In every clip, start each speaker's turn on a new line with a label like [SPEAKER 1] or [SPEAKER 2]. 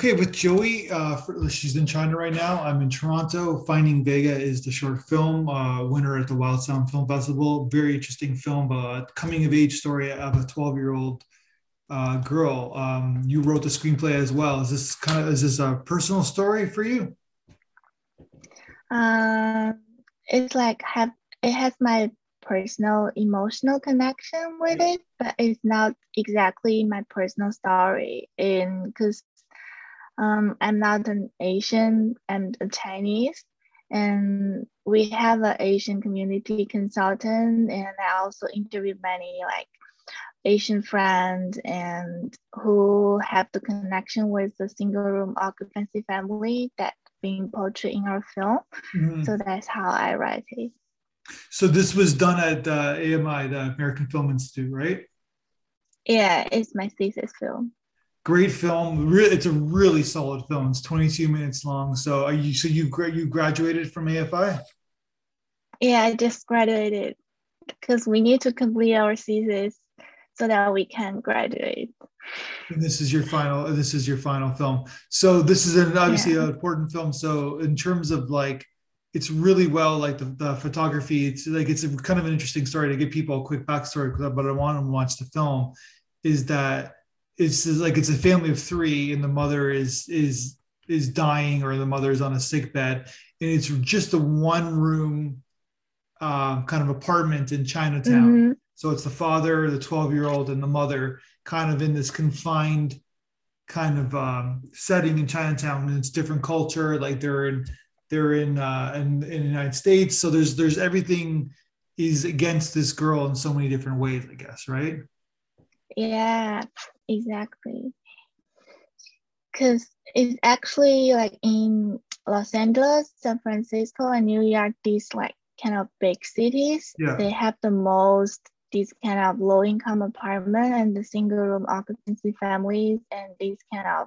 [SPEAKER 1] Okay, with Joey, uh, for, she's in China right now. I'm in Toronto. Finding Vega is the short film uh, winner at the Wild Sound Film Festival. Very interesting film, uh, coming of age story of a 12 year old uh, girl. Um, you wrote the screenplay as well. Is this kind of is this a personal story for you?
[SPEAKER 2] Um, it's like have it has my personal emotional connection with it, but it's not exactly my personal story. And because um, I'm not an Asian, I'm a Chinese, and we have an Asian community consultant, and I also interview many like Asian friends and who have the connection with the single room occupancy family that being portrayed in our film. Mm-hmm. So that's how I write it.
[SPEAKER 1] So this was done at uh, AFI, the American Film Institute, right?
[SPEAKER 2] Yeah, it's my thesis film
[SPEAKER 1] great film. It's a really solid film. It's 22 minutes long. So are you so you you graduated from AFI?
[SPEAKER 2] Yeah, I just graduated because we need to complete our thesis so that we can graduate.
[SPEAKER 1] And this is your final. This is your final film. So this is an obviously yeah. an important film. So in terms of like, it's really well like the, the photography. It's like it's a kind of an interesting story to give people a quick backstory. But I want them to watch the film. Is that it's like it's a family of three and the mother is is is dying or the mother is on a sick bed. And it's just a one room um, kind of apartment in chinatown. Mm-hmm. so it's the father the 12 year old and the mother kind of in this confined kind of um, setting in chinatown. And it's different culture. Like they're in they're in, uh, in in the united states. So there's there's everything is against this girl in so many different ways i guess right?
[SPEAKER 2] Yeah exactly because it's actually like in los angeles san francisco and new york these like kind of big cities yeah. they have the most these kind of low income apartment and the single room occupancy families and these kind of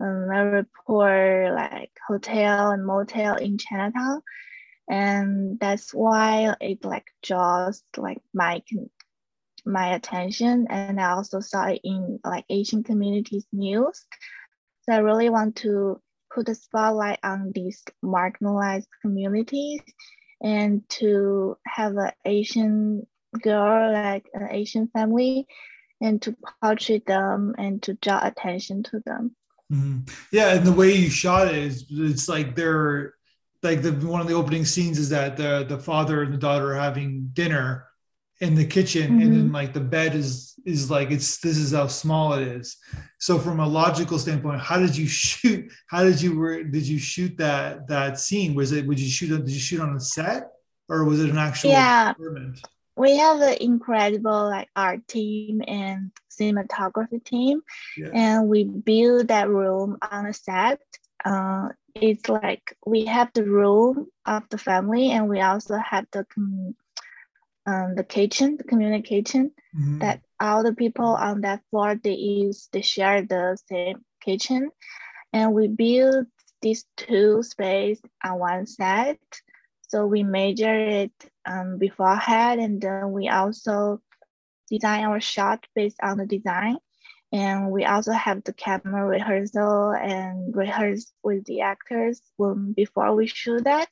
[SPEAKER 2] um, very poor like hotel and motel in chinatown and that's why it like draws like my my attention and I also saw it in like Asian communities news. So I really want to put a spotlight on these marginalized communities and to have an Asian girl, like an Asian family, and to portray them and to draw attention to them.
[SPEAKER 1] Mm-hmm. Yeah, and the way you shot it is it's like they're like the one of the opening scenes is that the the father and the daughter are having dinner in the kitchen mm-hmm. and then mm-hmm. like the bed is is like it's this is how small it is so from a logical standpoint how did you shoot how did you were did you shoot that that scene was it would you shoot did you shoot on a set or was it an actual
[SPEAKER 2] yeah we have an incredible like art team and cinematography team yeah. and we build that room on a set uh, it's like we have the room of the family and we also have the um, the kitchen, the communication mm-hmm. that all the people on that floor they use they share the same kitchen, and we build these two space on one side. So we measure it um, beforehand, and then we also design our shot based on the design. And we also have the camera rehearsal and rehearse with the actors when, before we shoot that.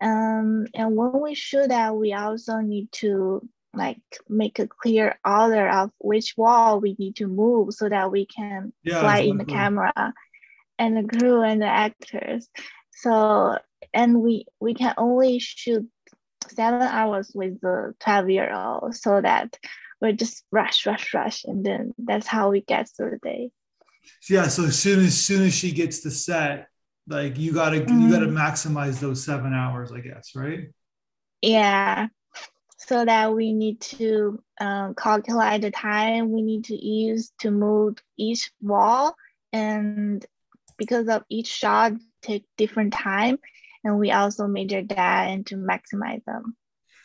[SPEAKER 2] Um, and when we shoot that, we also need to like make a clear order of which wall we need to move so that we can yeah, fly in the camera and the crew and the actors. So and we we can only shoot seven hours with the 12 year old so that we just rush, rush, rush, and then that's how we get through the day.
[SPEAKER 1] Yeah. So as soon as soon as she gets the set, like you gotta mm-hmm. you gotta maximize those seven hours i guess right?
[SPEAKER 2] Yeah. So that we need to um, calculate the time we need to use to move each wall. And because of each shot take different time and we also measure that and to maximize them.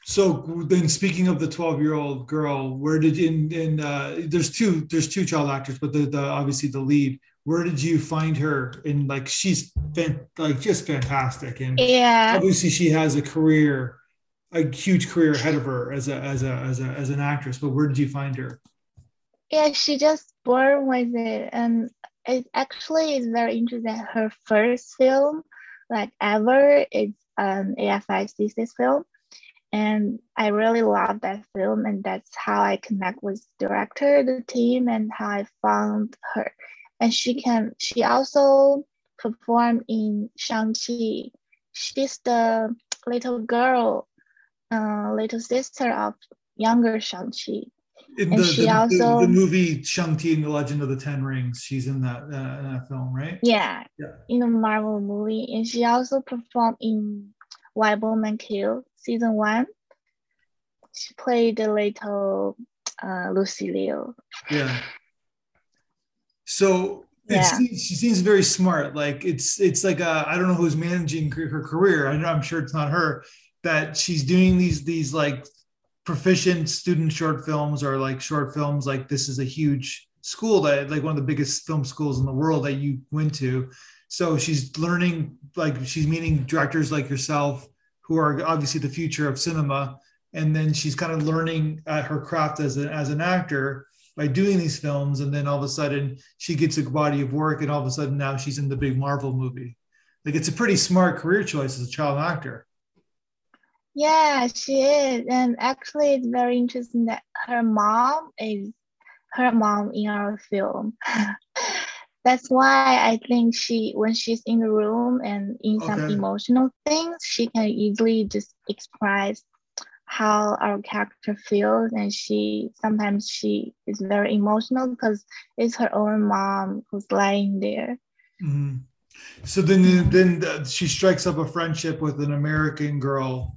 [SPEAKER 1] So then speaking of the 12 year old girl where did in in uh, there's two there's two child actors but the, the obviously the lead where did you find her and like she's been like just fantastic and
[SPEAKER 2] yeah
[SPEAKER 1] obviously she has a career a huge career ahead of her as a as a as a as an actress but where did you find her
[SPEAKER 2] yeah she just born with it and it actually is very interesting. Her first film, like ever, is um, an AFI thesis film. And I really love that film, and that's how I connect with director, the team, and how I found her. And she can she also performed in Shang-Chi. She's the little girl, uh, little sister of younger Shang-Chi.
[SPEAKER 1] In and the, she the, also the, the, movie Shang-Chi and the Legend of the Ten Rings, she's in that, uh, in that film, right?
[SPEAKER 2] Yeah, yeah, in a Marvel movie. And she also performed in Why Woman Kill season one. She played the little uh, Lucy Liu.
[SPEAKER 1] Yeah. So yeah. Seems, she seems very smart. Like it's it's like uh, I don't know who's managing her career. I know I'm sure it's not her. That she's doing these these like proficient student short films or like short films. Like this is a huge school that like one of the biggest film schools in the world that you went to. So she's learning like she's meeting directors like yourself who are obviously the future of cinema, and then she's kind of learning at her craft as a, as an actor by doing these films and then all of a sudden she gets a body of work and all of a sudden now she's in the big marvel movie. Like it's a pretty smart career choice as a child actor.
[SPEAKER 2] Yeah she is. And actually it's very interesting that her mom is her mom in our film. That's why i think she when she's in the room and in some okay. emotional things she can easily just express how our character feels and she sometimes she is very emotional because it's her own mom who's lying there
[SPEAKER 1] mm-hmm. so then then she strikes up a friendship with an american girl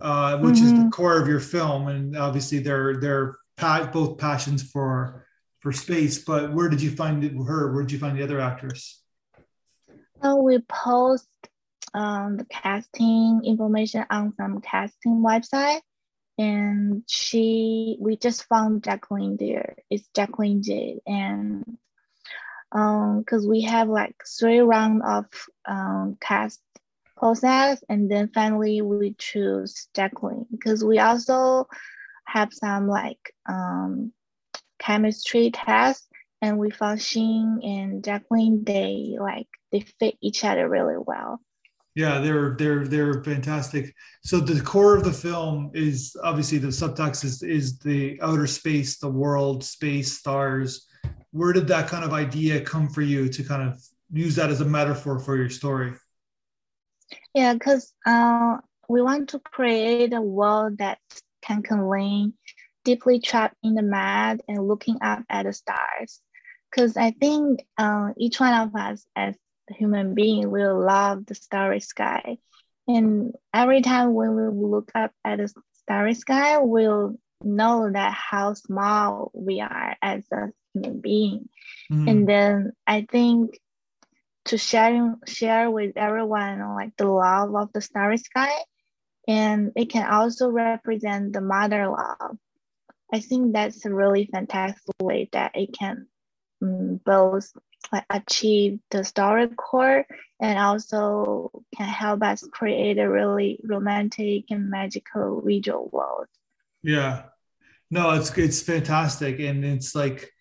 [SPEAKER 1] uh, which mm-hmm. is the mm-hmm. core of your film and obviously they're they're pa- both passions for for space but where did you find her where did you find the other actress
[SPEAKER 2] oh we post um, the casting information on some casting website. And she, we just found Jacqueline there. It's Jacqueline Jade. And because um, we have like three round of um, cast process, and then finally we choose Jacqueline because we also have some like um, chemistry tests, and we found Sheen and Jacqueline they like they fit each other really well.
[SPEAKER 1] Yeah, they're they're they're fantastic. So the core of the film is obviously the subtext is is the outer space, the world, space, stars. Where did that kind of idea come for you to kind of use that as a metaphor for your story?
[SPEAKER 2] Yeah, because uh, we want to create a world that can convey deeply trapped in the mad and looking up at the stars. Because I think uh, each one of us as human being will love the starry sky. And every time when we look up at the starry sky, we'll know that how small we are as a human being. Mm. And then I think to share share with everyone like the love of the starry sky, and it can also represent the mother love. I think that's a really fantastic way that it can um, both like achieve the story core and also can help us create a really romantic and magical visual world.
[SPEAKER 1] Yeah. No, it's it's fantastic. And it's like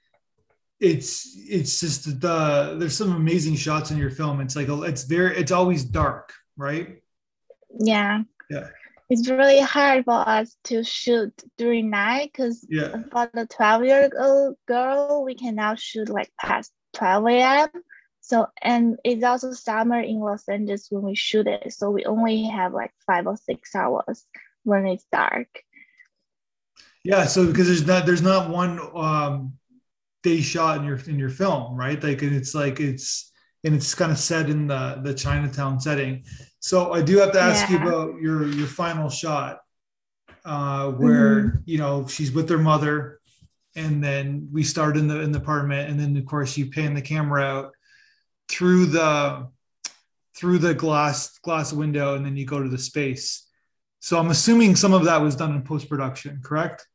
[SPEAKER 1] it's it's just the there's some amazing shots in your film. It's like it's very it's always dark, right?
[SPEAKER 2] Yeah.
[SPEAKER 1] Yeah.
[SPEAKER 2] It's really hard for us to shoot during night because
[SPEAKER 1] yeah.
[SPEAKER 2] for the 12 year old girl, we can now shoot like past 12 a.m. So, and it's also summer in Los Angeles when we shoot it. So we only have like five or six hours when it's dark.
[SPEAKER 1] Yeah. So because there's not, there's not one um, day shot in your, in your film, right? Like, and it's like, it's, and it's kind of set in the, the Chinatown setting. So I do have to ask yeah. you about your, your final shot uh, where, mm-hmm. you know, she's with her mother and then we start in the in the apartment and then of course you pan the camera out through the through the glass glass window and then you go to the space. So i'm assuming some of that was done in post-production correct?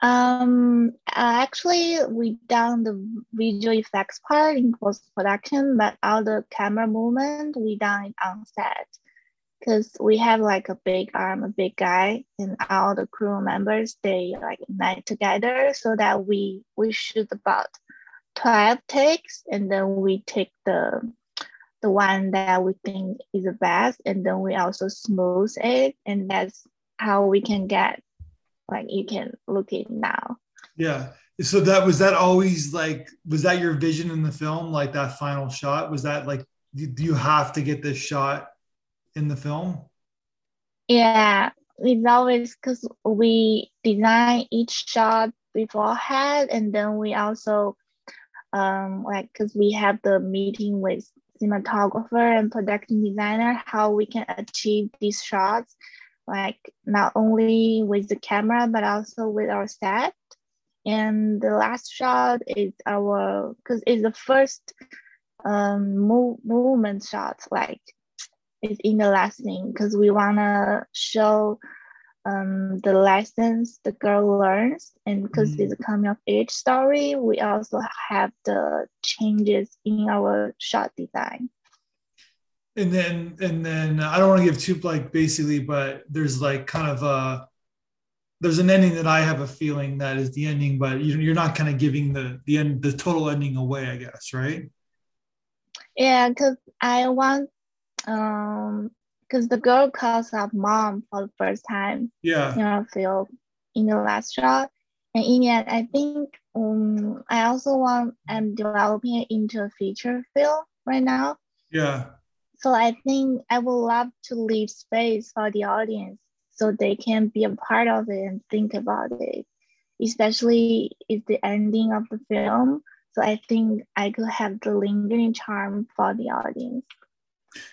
[SPEAKER 2] Um actually we done the visual effects part in post-production but all the camera movement we done it on set because we have like a big arm, a big guy, and all the crew members they like unite together so that we we shoot about 12 takes and then we take the the one that we think is the best and then we also smooth it and that's how we can get like you can look it now.
[SPEAKER 1] Yeah. So that was that always like was that your vision in the film like that final shot? Was that like do you have to get this shot in the film?
[SPEAKER 2] Yeah it's always because we design each shot beforehand and then we also um like because we have the meeting with cinematographer and production designer how we can achieve these shots like not only with the camera but also with our set. And the last shot is our because it's the first um move, movement shot like it's in the last scene because we want to show um, the lessons the girl learns and because mm. it's a coming of age story we also have the changes in our shot design
[SPEAKER 1] and then and then i don't want to give too like basically but there's like kind of a there's an ending that i have a feeling that is the ending but you're not kind of giving the the end the total ending away i guess right
[SPEAKER 2] yeah because i want um because the girl calls up mom for the first time.
[SPEAKER 1] Yeah.
[SPEAKER 2] You know, feel in the last shot. And in the end, I think um, I also want I'm developing it into a feature film right now.
[SPEAKER 1] Yeah.
[SPEAKER 2] So I think I would love to leave space for the audience so they can be a part of it and think about it. Especially if the ending of the film. So I think I could have the lingering charm for the audience.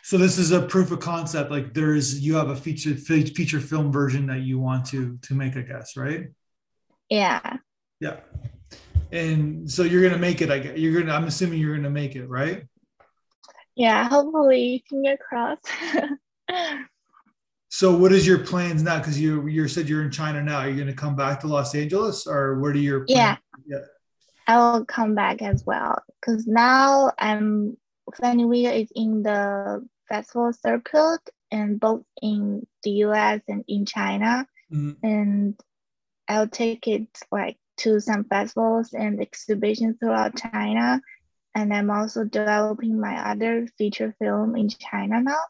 [SPEAKER 1] So this is a proof of concept. Like there's you have a feature feature film version that you want to to make, I guess, right?
[SPEAKER 2] Yeah.
[SPEAKER 1] Yeah. And so you're gonna make it. I guess you're gonna. I'm assuming you're gonna make it, right?
[SPEAKER 2] Yeah. Hopefully, finger crossed.
[SPEAKER 1] so what is your plans now? Because you you said you're in China now. Are you gonna come back to Los Angeles, or where do your
[SPEAKER 2] plans? yeah? Yeah. I will come back as well because now I'm Wheel is in the festival circuit and both in the US and in China. Mm-hmm. And I'll take it like to some festivals and exhibitions throughout China. And I'm also developing my other feature film in China now.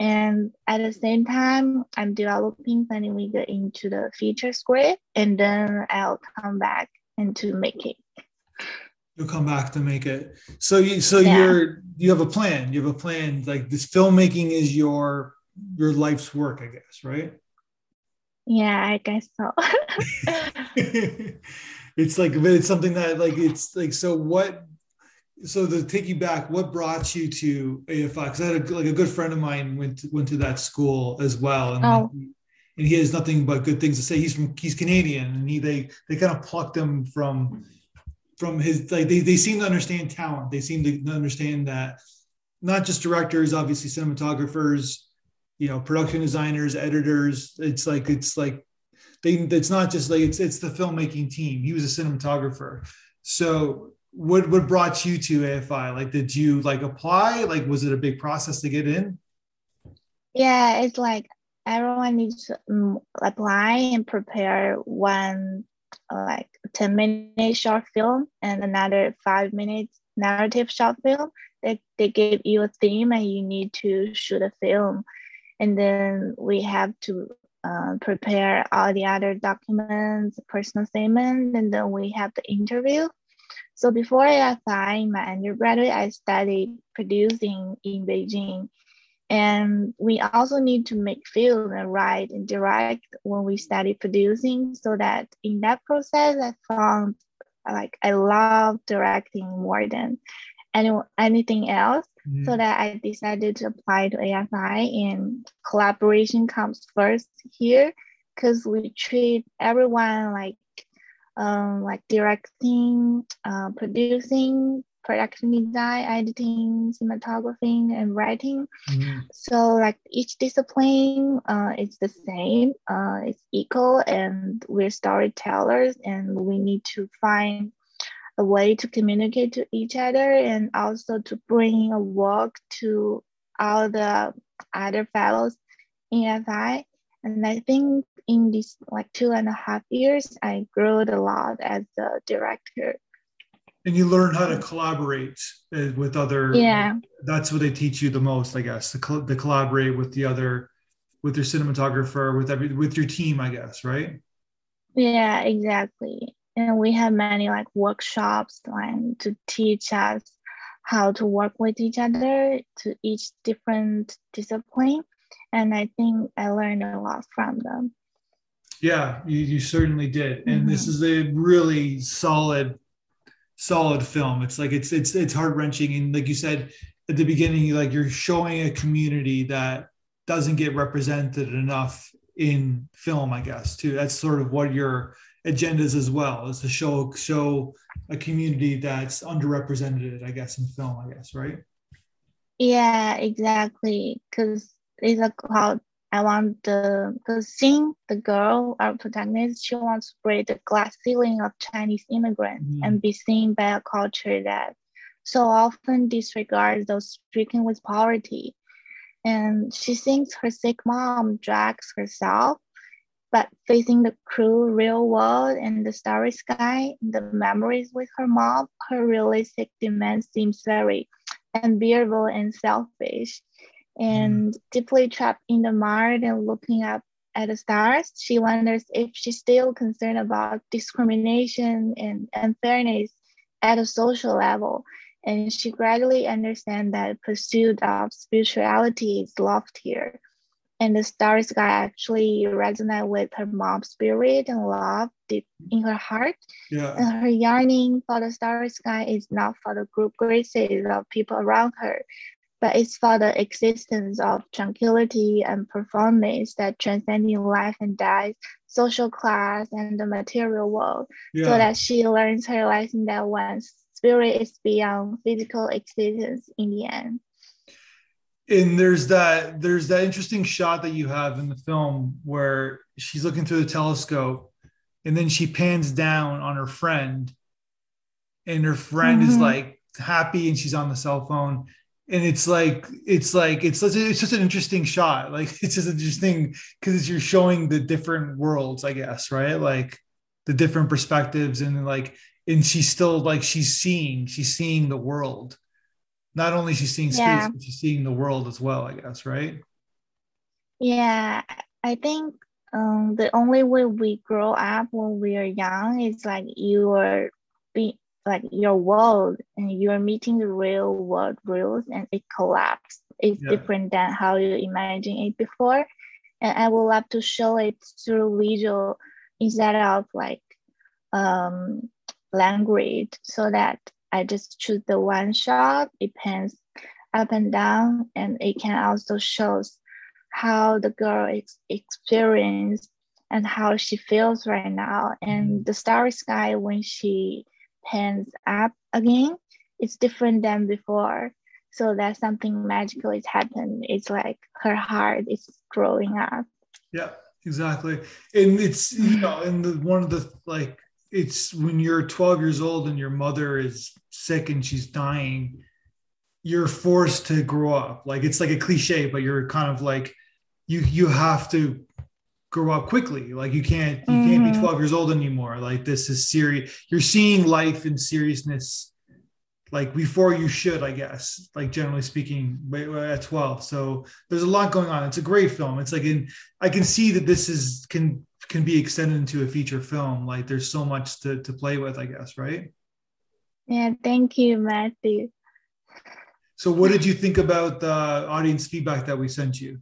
[SPEAKER 2] And at the same time, I'm developing Funny Wheel into the feature script, and then I'll come back and to make it
[SPEAKER 1] you'll come back to make it. So you so yeah. you're you have a plan. You have a plan. Like this filmmaking is your your life's work i guess right?
[SPEAKER 2] Yeah i guess so.
[SPEAKER 1] It's like but it's something that like it's like so what so to take you back what brought you to afi because i? Had a, like a good friend of mine went to, went to that school as well and oh. He, and he has nothing but good things to say. He's from he's canadian and he they they kind of plucked him from from his like they, they seem to understand talent. They seem to understand that not just directors obviously cinematographers you know production designers editors it's like it's like they it's not just like it's it's the filmmaking team. He was a cinematographer. So what what brought you to afi like did you like apply? Like was it a big process to get in?
[SPEAKER 2] Yeah it's like everyone needs to um, apply and prepare one like 10 minute short film and another five minute narrative short film they, they give you a theme and you need to shoot a film. And then we have to uh, prepare all the other documents personal statement and then we have the interview. So before i in my undergraduate i studied producing in beijing and we also need to make film and write and direct when we study producing so that in that process i found like i love directing more than any, anything else mm-hmm. so that i decided to apply to afi and collaboration comes first here because we treat everyone like um, like directing uh, producing production design, editing, cinematography, and writing. Mm-hmm. So like each discipline uh, is the same, uh, it's equal, and we're storytellers, and we need to find a way to communicate to each other and also to bring a work to all the other fellows in AFI. And I think in these like two and a half years, I grew a lot as a director
[SPEAKER 1] and you learn how to collaborate uh, with other
[SPEAKER 2] yeah.
[SPEAKER 1] that's what they teach you the most i guess to, to collaborate with the other with your cinematographer with every with your team i guess right?
[SPEAKER 2] Yeah exactly. And we have many like workshops like to teach us how to work with each other to each different discipline. And i think i learned a lot from them.
[SPEAKER 1] Yeah you, you certainly did. And mm-hmm. this is a really solid solid film. It's like it's it's it's heart wrenching, and like you said at the beginning, like you're showing a community that doesn't get represented enough in film. I guess too. That's sort of what your agenda is as well, is to show show a community that's underrepresented. I guess in film. I guess right.
[SPEAKER 2] Yeah, exactly. Because it's about I want the the scene, the girl, our protagonist, she wants to break the glass ceiling of Chinese immigrants mm. and be seen by a culture that so often disregards those stricken with poverty. And she thinks her sick mom drags herself, but facing the cruel real world and the starry sky, the memories with her mom, her realistic demands seems very unbearable and selfish. And mm. deeply trapped in the mud and looking up at the stars, she wonders if she's still concerned about discrimination and unfairness at a social level. And she gradually understands that pursuit of spirituality is loftier. And the starry sky actually resonate with her mom's spirit and love deep in her heart.
[SPEAKER 1] Yeah.
[SPEAKER 2] And her yearning for the starry sky is not for the group graces of people around her, but it's for the existence of tranquility and performance that transcending life and death, social class, and the material world, yeah. so that she learns her lesson that one's spirit is beyond physical existence in the end.
[SPEAKER 1] And there's that there's that interesting shot that you have in the film where she's looking through the telescope, and then she pans down on her friend, and her friend mm-hmm. is like happy, and she's on the cell phone and it's like it's like it's it's just an interesting shot. Like it's just interesting because you're showing the different worlds i guess right? Like the different perspectives and like and she's still like she's seeing she's seeing the world. Not only she's seeing space yeah. but she's seeing the world as well i guess right?
[SPEAKER 2] Yeah i think um, the only way we grow up when we are young is like you are like your world and you're meeting the real world rules and it collapsed. It's yeah. different than how you imagine it before. And I would love to show it through visual instead of like um, language so that I just choose the one shot, it pans up and down, and it can also shows how the girl is experience and how she feels right now. And mm-hmm. the starry sky when she pans up again, it's different than before. So that something magical is happened. It's like her heart is growing up.
[SPEAKER 1] Yeah, exactly. And it's you know, and the one of the like it's when you're 12 years old and your mother is sick and she's dying, you're forced to grow up. Like it's like a cliche, but you're kind of like you you have to grow up quickly. Like you can't you mm-hmm. can't be mm-hmm. 12 years old anymore. Like this is serious you're seeing life in seriousness like before you should i guess like generally speaking at 12 so there's a lot going on. It's a great film. It's like in i can see that this is can can be extended into a feature film. Like there's so much to, to play with i guess right?
[SPEAKER 2] Yeah thank you matthew.
[SPEAKER 1] So what did you think about the audience feedback that we sent you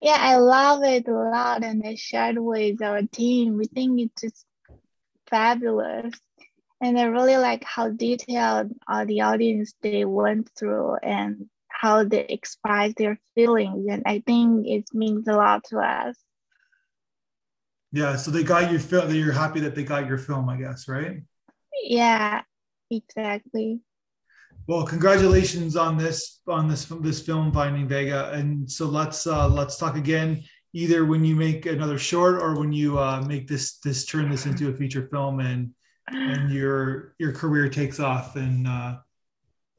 [SPEAKER 2] yeah, I love it a lot, and I shared with our team. We think it's just fabulous, and I really like how detailed all the audience they went through and how they express their feelings, and I think it means a lot to us.
[SPEAKER 1] Yeah, so they got your film. You're happy that they got your film, I guess, right?
[SPEAKER 2] Yeah, exactly.
[SPEAKER 1] Well, congratulations on this on this this film Finding Vega, and so let's uh, let's talk again either when you make another short or when you uh, make this this turn this into a feature film and and your your career takes off and uh,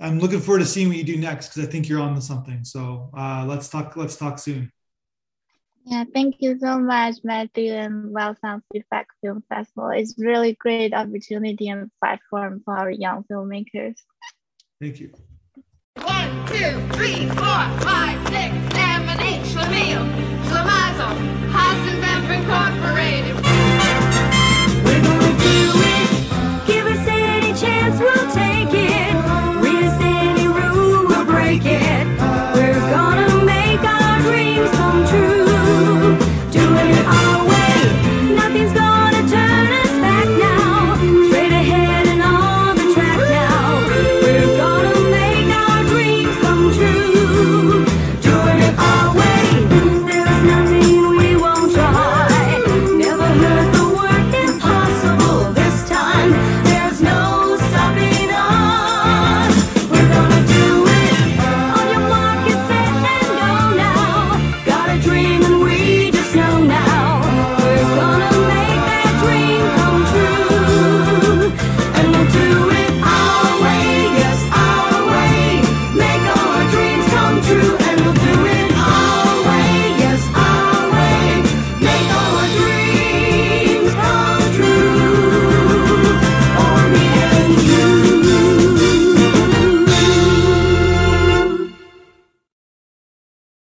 [SPEAKER 1] I'm looking forward to seeing what you do next because I think you're on to something. So uh, let's talk let's talk soon.
[SPEAKER 2] Yeah, thank you so much, Matthew, and welcome to FAC Film Festival. It's really great opportunity and platform for young filmmakers.
[SPEAKER 1] Thank you.
[SPEAKER 3] One, two, three, four, five, six, seven, eight. Schlemiel, Schlemazel, Incorporated.